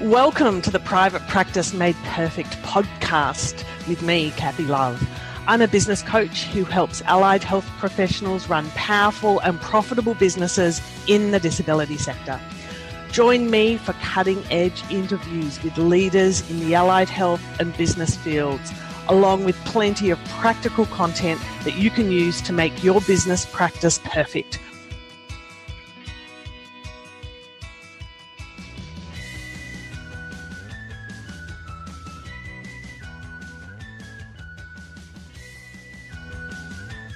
Welcome to the Private Practice Made Perfect podcast with me, Kathy Love. I'm a business coach who helps allied health professionals run powerful and profitable businesses in the disability sector. Join me for cutting edge interviews with leaders in the allied health and business fields, along with plenty of practical content that you can use to make your business practice perfect.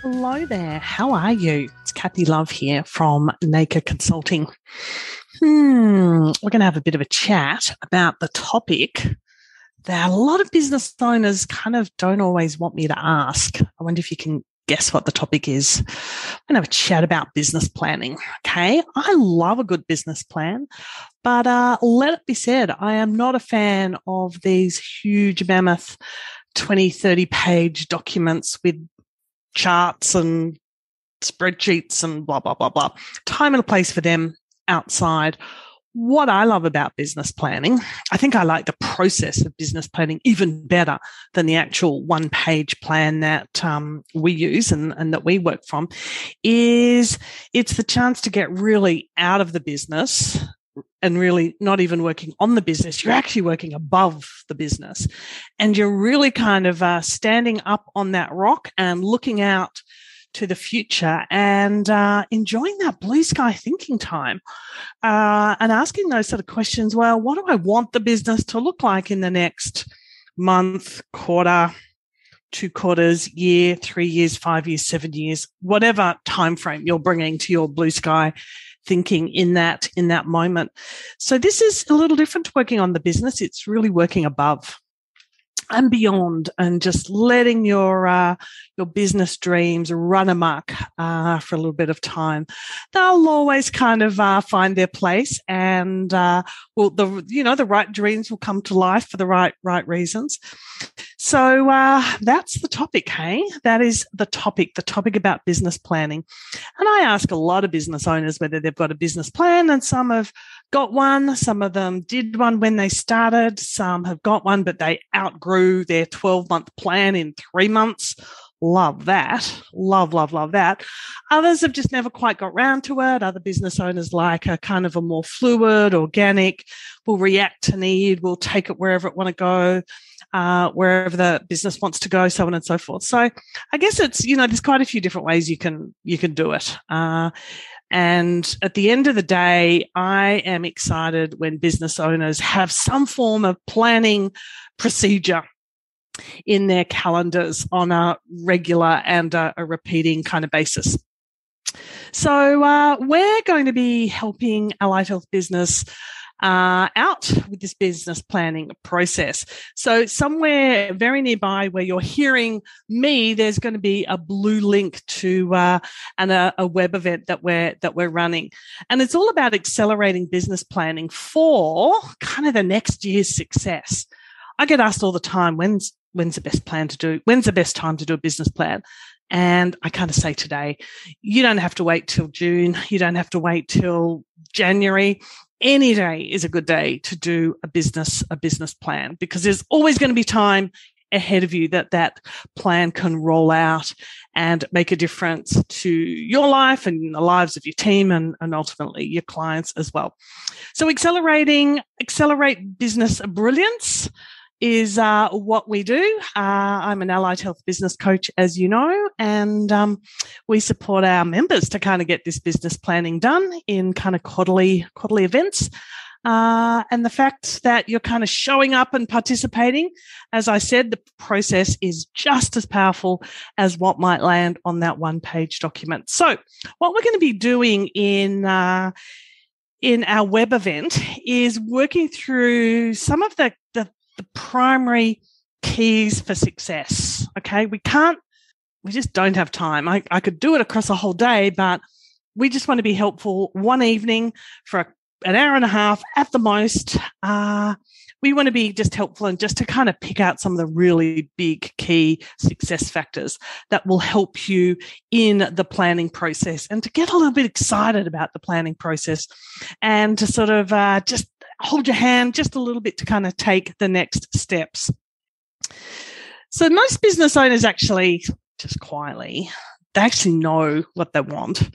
Hello there. How are you? It's Kathy Love here from Naker Consulting. Hmm, we're going to have a bit of a chat about the topic that a lot of business owners kind of don't always want me to ask. I wonder if you can guess what the topic is. I'm going to have a chat about business planning. Okay. I love a good business plan, but uh, let it be said, I am not a fan of these huge mammoth 20, 30 page documents with charts and spreadsheets and blah, blah, blah, blah. Time and a place for them outside. What I love about business planning, I think I like the process of business planning even better than the actual one page plan that um, we use and, and that we work from, is it's the chance to get really out of the business and really not even working on the business, you're actually working above the business. And you're really kind of uh, standing up on that rock and looking out to the future and uh, enjoying that blue sky thinking time uh, and asking those sort of questions. Well, what do I want the business to look like in the next month, quarter, two quarters, year, three years, five years, seven years, whatever time frame you're bringing to your blue sky thinking in that in that moment. So this is a little different to working on the business. It's really working above and beyond and just letting your uh, your business dreams run amok uh, for a little bit of time they'll always kind of uh, find their place and uh, well the you know the right dreams will come to life for the right right reasons so uh, that's the topic hey that is the topic the topic about business planning and i ask a lot of business owners whether they've got a business plan and some have got one. Some of them did one when they started. Some have got one, but they outgrew their 12 month plan in three months. Love that. Love, love, love that. Others have just never quite got round to it. Other business owners like a kind of a more fluid, organic, will react to need, will take it wherever it want to go. Uh, wherever the business wants to go, so on and so forth. So I guess it's, you know, there's quite a few different ways you can, you can do it. Uh, and at the end of the day, I am excited when business owners have some form of planning procedure in their calendars on a regular and a, a repeating kind of basis. So, uh, we're going to be helping Allied Health Business uh, out with this business planning process. So somewhere very nearby where you're hearing me, there's going to be a blue link to uh, and a, a web event that we're that we're running, and it's all about accelerating business planning for kind of the next year's success. I get asked all the time, when's when's the best plan to do? When's the best time to do a business plan? And I kind of say today, you don't have to wait till June. You don't have to wait till January any day is a good day to do a business a business plan because there's always going to be time ahead of you that that plan can roll out and make a difference to your life and the lives of your team and, and ultimately your clients as well. So accelerating, accelerate business brilliance is uh, what we do. Uh, I'm an allied health business coach, as you know, and um, we support our members to kind of get this business planning done in kind of quarterly quarterly events. Uh, and the fact that you're kind of showing up and participating, as I said, the process is just as powerful as what might land on that one page document. So, what we're going to be doing in uh, in our web event is working through some of the, the the primary keys for success. Okay. We can't, we just don't have time. I, I could do it across a whole day, but we just want to be helpful one evening for a, an hour and a half at the most. Uh, we want to be just helpful and just to kind of pick out some of the really big key success factors that will help you in the planning process and to get a little bit excited about the planning process and to sort of uh, just hold your hand just a little bit to kind of take the next steps. So most business owners actually just quietly, they actually know what they want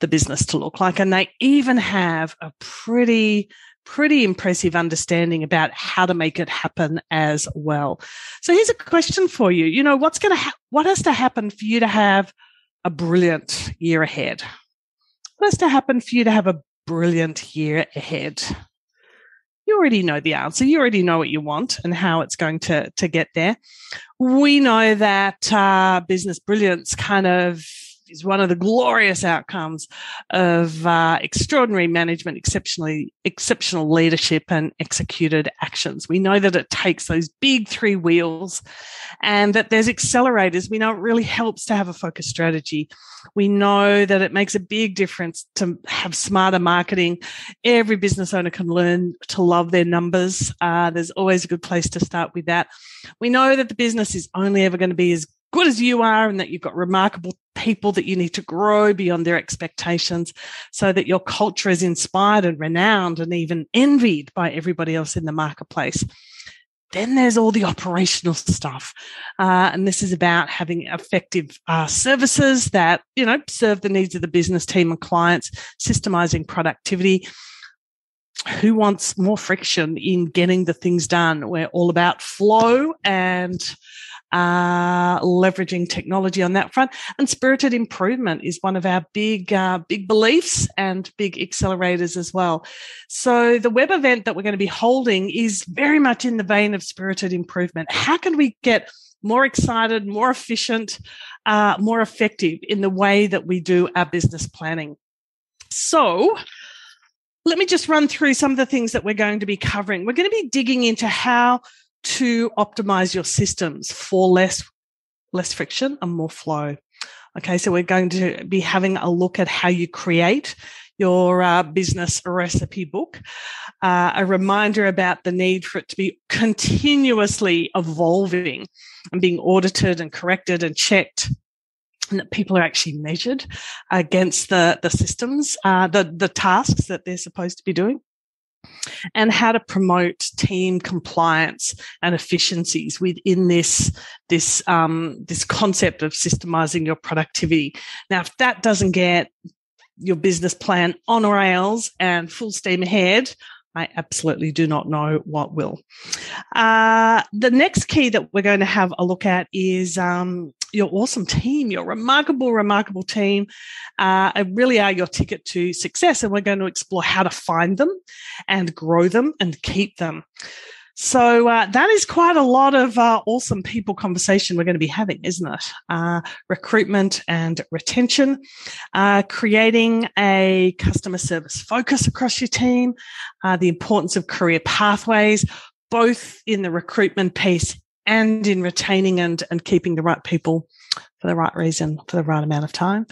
the business to look like. And they even have a pretty pretty impressive understanding about how to make it happen as well. So here's a question for you. You know, what's going to ha- what has to happen for you to have a brilliant year ahead? What has to happen for you to have a brilliant year ahead? You already know the answer. You already know what you want and how it's going to, to get there. We know that uh, business brilliance kind of is one of the glorious outcomes of uh, extraordinary management, exceptionally exceptional leadership, and executed actions. We know that it takes those big three wheels, and that there's accelerators. We know it really helps to have a focused strategy. We know that it makes a big difference to have smarter marketing. Every business owner can learn to love their numbers. Uh, there's always a good place to start with that. We know that the business is only ever going to be as good as you are and that you've got remarkable people that you need to grow beyond their expectations so that your culture is inspired and renowned and even envied by everybody else in the marketplace. Then there's all the operational stuff. Uh, and this is about having effective uh, services that, you know, serve the needs of the business team and clients, systemizing productivity. Who wants more friction in getting the things done? We're all about flow and uh, leveraging technology on that front. And spirited improvement is one of our big, uh, big beliefs and big accelerators as well. So the web event that we're going to be holding is very much in the vein of spirited improvement. How can we get more excited, more efficient, uh, more effective in the way that we do our business planning? So, let me just run through some of the things that we're going to be covering. We're going to be digging into how to optimize your systems for less less friction and more flow. Okay, so we're going to be having a look at how you create your uh, business recipe book, uh, a reminder about the need for it to be continuously evolving and being audited and corrected and checked. And that people are actually measured against the, the systems, uh, the, the tasks that they're supposed to be doing and how to promote team compliance and efficiencies within this this um, this concept of systemizing your productivity. Now, if that doesn't get your business plan on rails and full steam ahead, I absolutely do not know what will. Uh, the next key that we're going to have a look at is um, your awesome team, your remarkable, remarkable team, uh, really are your ticket to success. And we're going to explore how to find them and grow them and keep them. So uh, that is quite a lot of uh, awesome people conversation we're going to be having, isn't it? Uh, recruitment and retention, uh, creating a customer service focus across your team, uh, the importance of career pathways, both in the recruitment piece and in retaining and, and keeping the right people for the right reason for the right amount of time.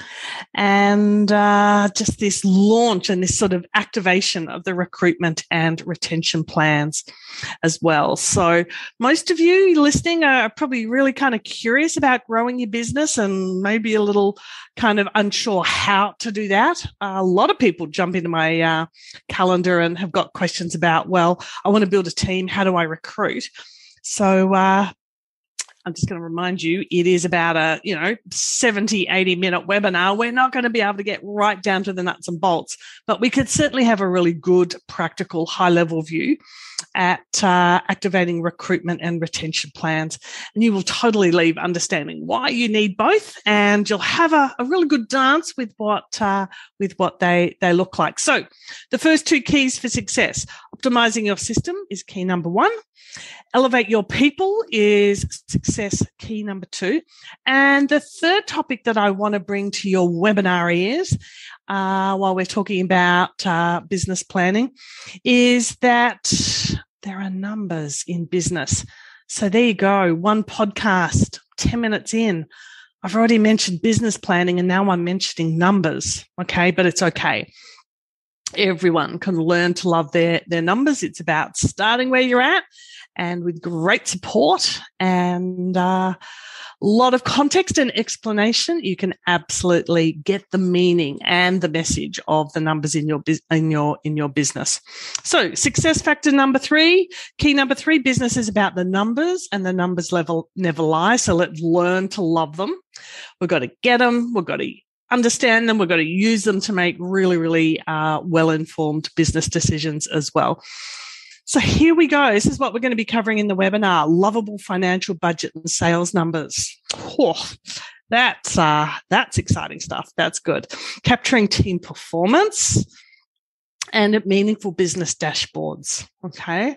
And uh, just this launch and this sort of activation of the recruitment and retention plans as well. So, most of you listening are probably really kind of curious about growing your business and maybe a little kind of unsure how to do that. A lot of people jump into my uh, calendar and have got questions about, well, I want to build a team. How do I recruit? So, uh, I'm just going to remind you, it is about a, you know, 70, 80 minute webinar. We're not going to be able to get right down to the nuts and bolts, but we could certainly have a really good, practical, high level view at uh, activating recruitment and retention plans. And you will totally leave understanding why you need both. And you'll have a, a really good dance with what, uh, with what they, they look like. So the first two keys for success, optimizing your system is key number one. Elevate your people is success key number two. And the third topic that I want to bring to your webinar is, uh, while we're talking about uh, business planning, is that there are numbers in business. So there you go. One podcast, 10 minutes in. I've already mentioned business planning and now I'm mentioning numbers. Okay. But it's okay everyone can learn to love their their numbers it's about starting where you're at and with great support and uh, lot of context and explanation, you can absolutely get the meaning and the message of the numbers in your in your in your business. So, success factor number three, key number three, business is about the numbers, and the numbers level never lie. So, let's learn to love them. We've got to get them. We've got to understand them. We've got to use them to make really, really uh, well informed business decisions as well. So here we go. This is what we're going to be covering in the webinar lovable financial budget and sales numbers. Oh, that's, uh, that's exciting stuff. That's good. Capturing team performance and meaningful business dashboards. Okay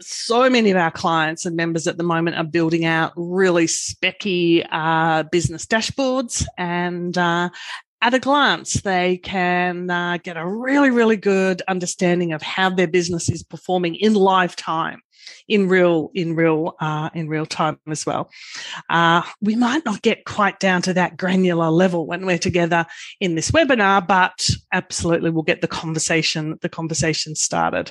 so many of our clients and members at the moment are building out really specky uh, business dashboards and uh, at a glance, they can uh, get a really, really good understanding of how their business is performing in lifetime, in real, in real, uh, in real time as well. Uh, we might not get quite down to that granular level when we're together in this webinar, but absolutely, we'll get the conversation, the conversation started.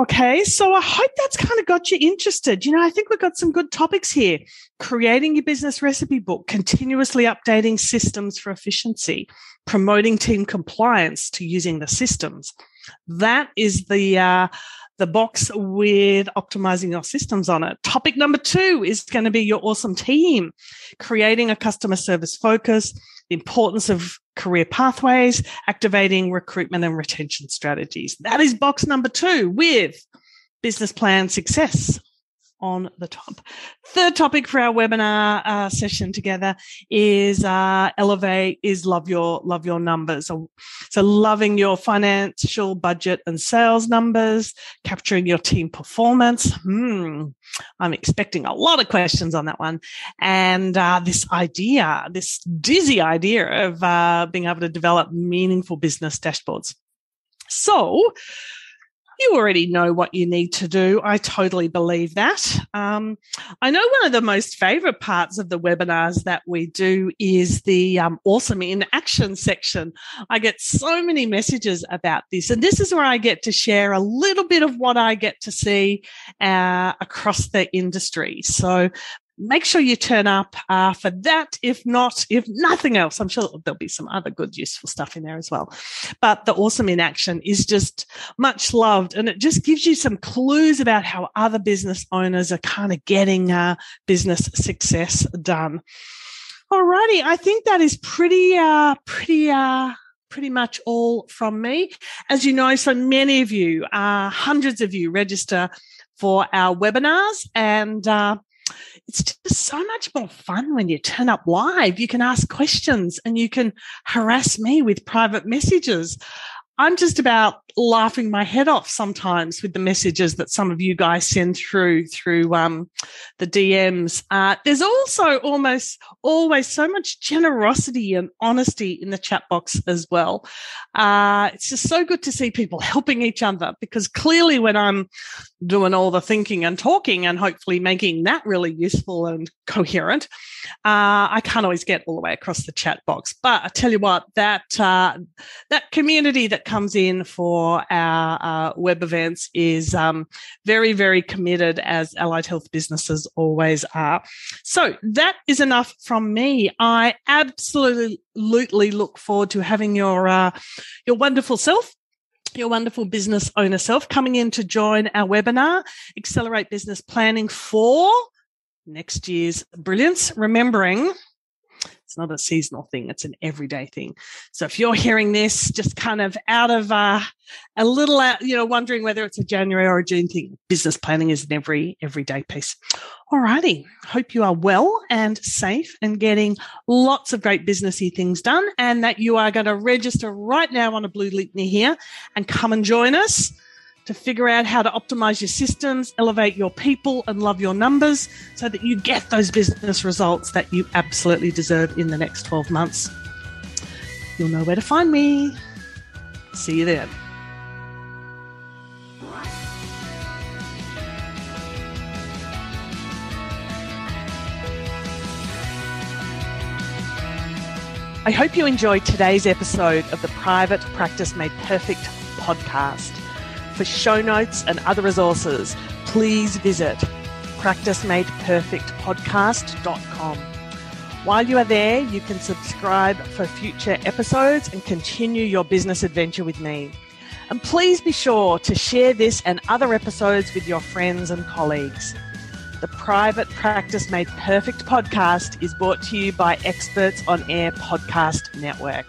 Okay, so I hope that's kind of got you interested. You know, I think we've got some good topics here. Creating your business recipe book, continuously updating systems for efficiency, promoting team compliance to using the systems. That is the uh, the box with optimizing your systems on it. Topic number two is going to be your awesome team, creating a customer service focus, the importance of career pathways, activating recruitment and retention strategies. That is box number two with business plan success on the top. Third topic for our webinar uh, session together is uh, elevate is love your love your numbers. So, so loving your financial budget and sales numbers, capturing your team performance. Hmm, I'm expecting a lot of questions on that one, and uh, this idea, this dizzy idea of uh, being able to develop meaningful business dashboards. So, you already know what you need to do. I totally believe that. Um, I know one of the most favorite parts of the webinars that we do is the um, awesome in action section. I get so many messages about this, and this is where I get to share a little bit of what I get to see uh, across the industry. So make sure you turn up uh, for that. If not, if nothing else, I'm sure there'll be some other good, useful stuff in there as well. But the awesome in action is just much loved, and it just gives you some clues about how other business owners are kind of getting uh, business success done. Alrighty, I think that is pretty, uh, pretty, uh, pretty much all from me. As you know, so many of you, uh, hundreds of you register for our webinars and, uh, it's just so much more fun when you turn up live. You can ask questions and you can harass me with private messages. I'm just about laughing my head off sometimes with the messages that some of you guys send through through um, the DMs. Uh, there's also almost always so much generosity and honesty in the chat box as well. Uh, it's just so good to see people helping each other because clearly when I'm doing all the thinking and talking and hopefully making that really useful and coherent, uh, I can't always get all the way across the chat box. But I tell you what, that uh, that community that comes in for our uh, web events is um, very, very committed, as allied health businesses always are. So that is enough from me. I absolutely look forward to having your uh, your wonderful self your wonderful business owner self coming in to join our webinar, Accelerate Business Planning for next year's brilliance. Remembering it's not a seasonal thing. It's an everyday thing. So if you're hearing this just kind of out of uh, a little, out, you know, wondering whether it's a January or a June thing, business planning is an every, everyday piece. Alrighty. Hope you are well and safe and getting lots of great businessy things done and that you are going to register right now on a blue link near here and come and join us to figure out how to optimize your systems, elevate your people, and love your numbers so that you get those business results that you absolutely deserve in the next 12 months. You'll know where to find me. See you then. I I hope you enjoyed today's episode of the Private Practice Made Perfect podcast. For show notes and other resources, please visit practicemadeperfectpodcast.com. While you are there, you can subscribe for future episodes and continue your business adventure with me. And please be sure to share this and other episodes with your friends and colleagues. The Private Practice Made Perfect podcast is brought to you by Experts on Air Podcast Network.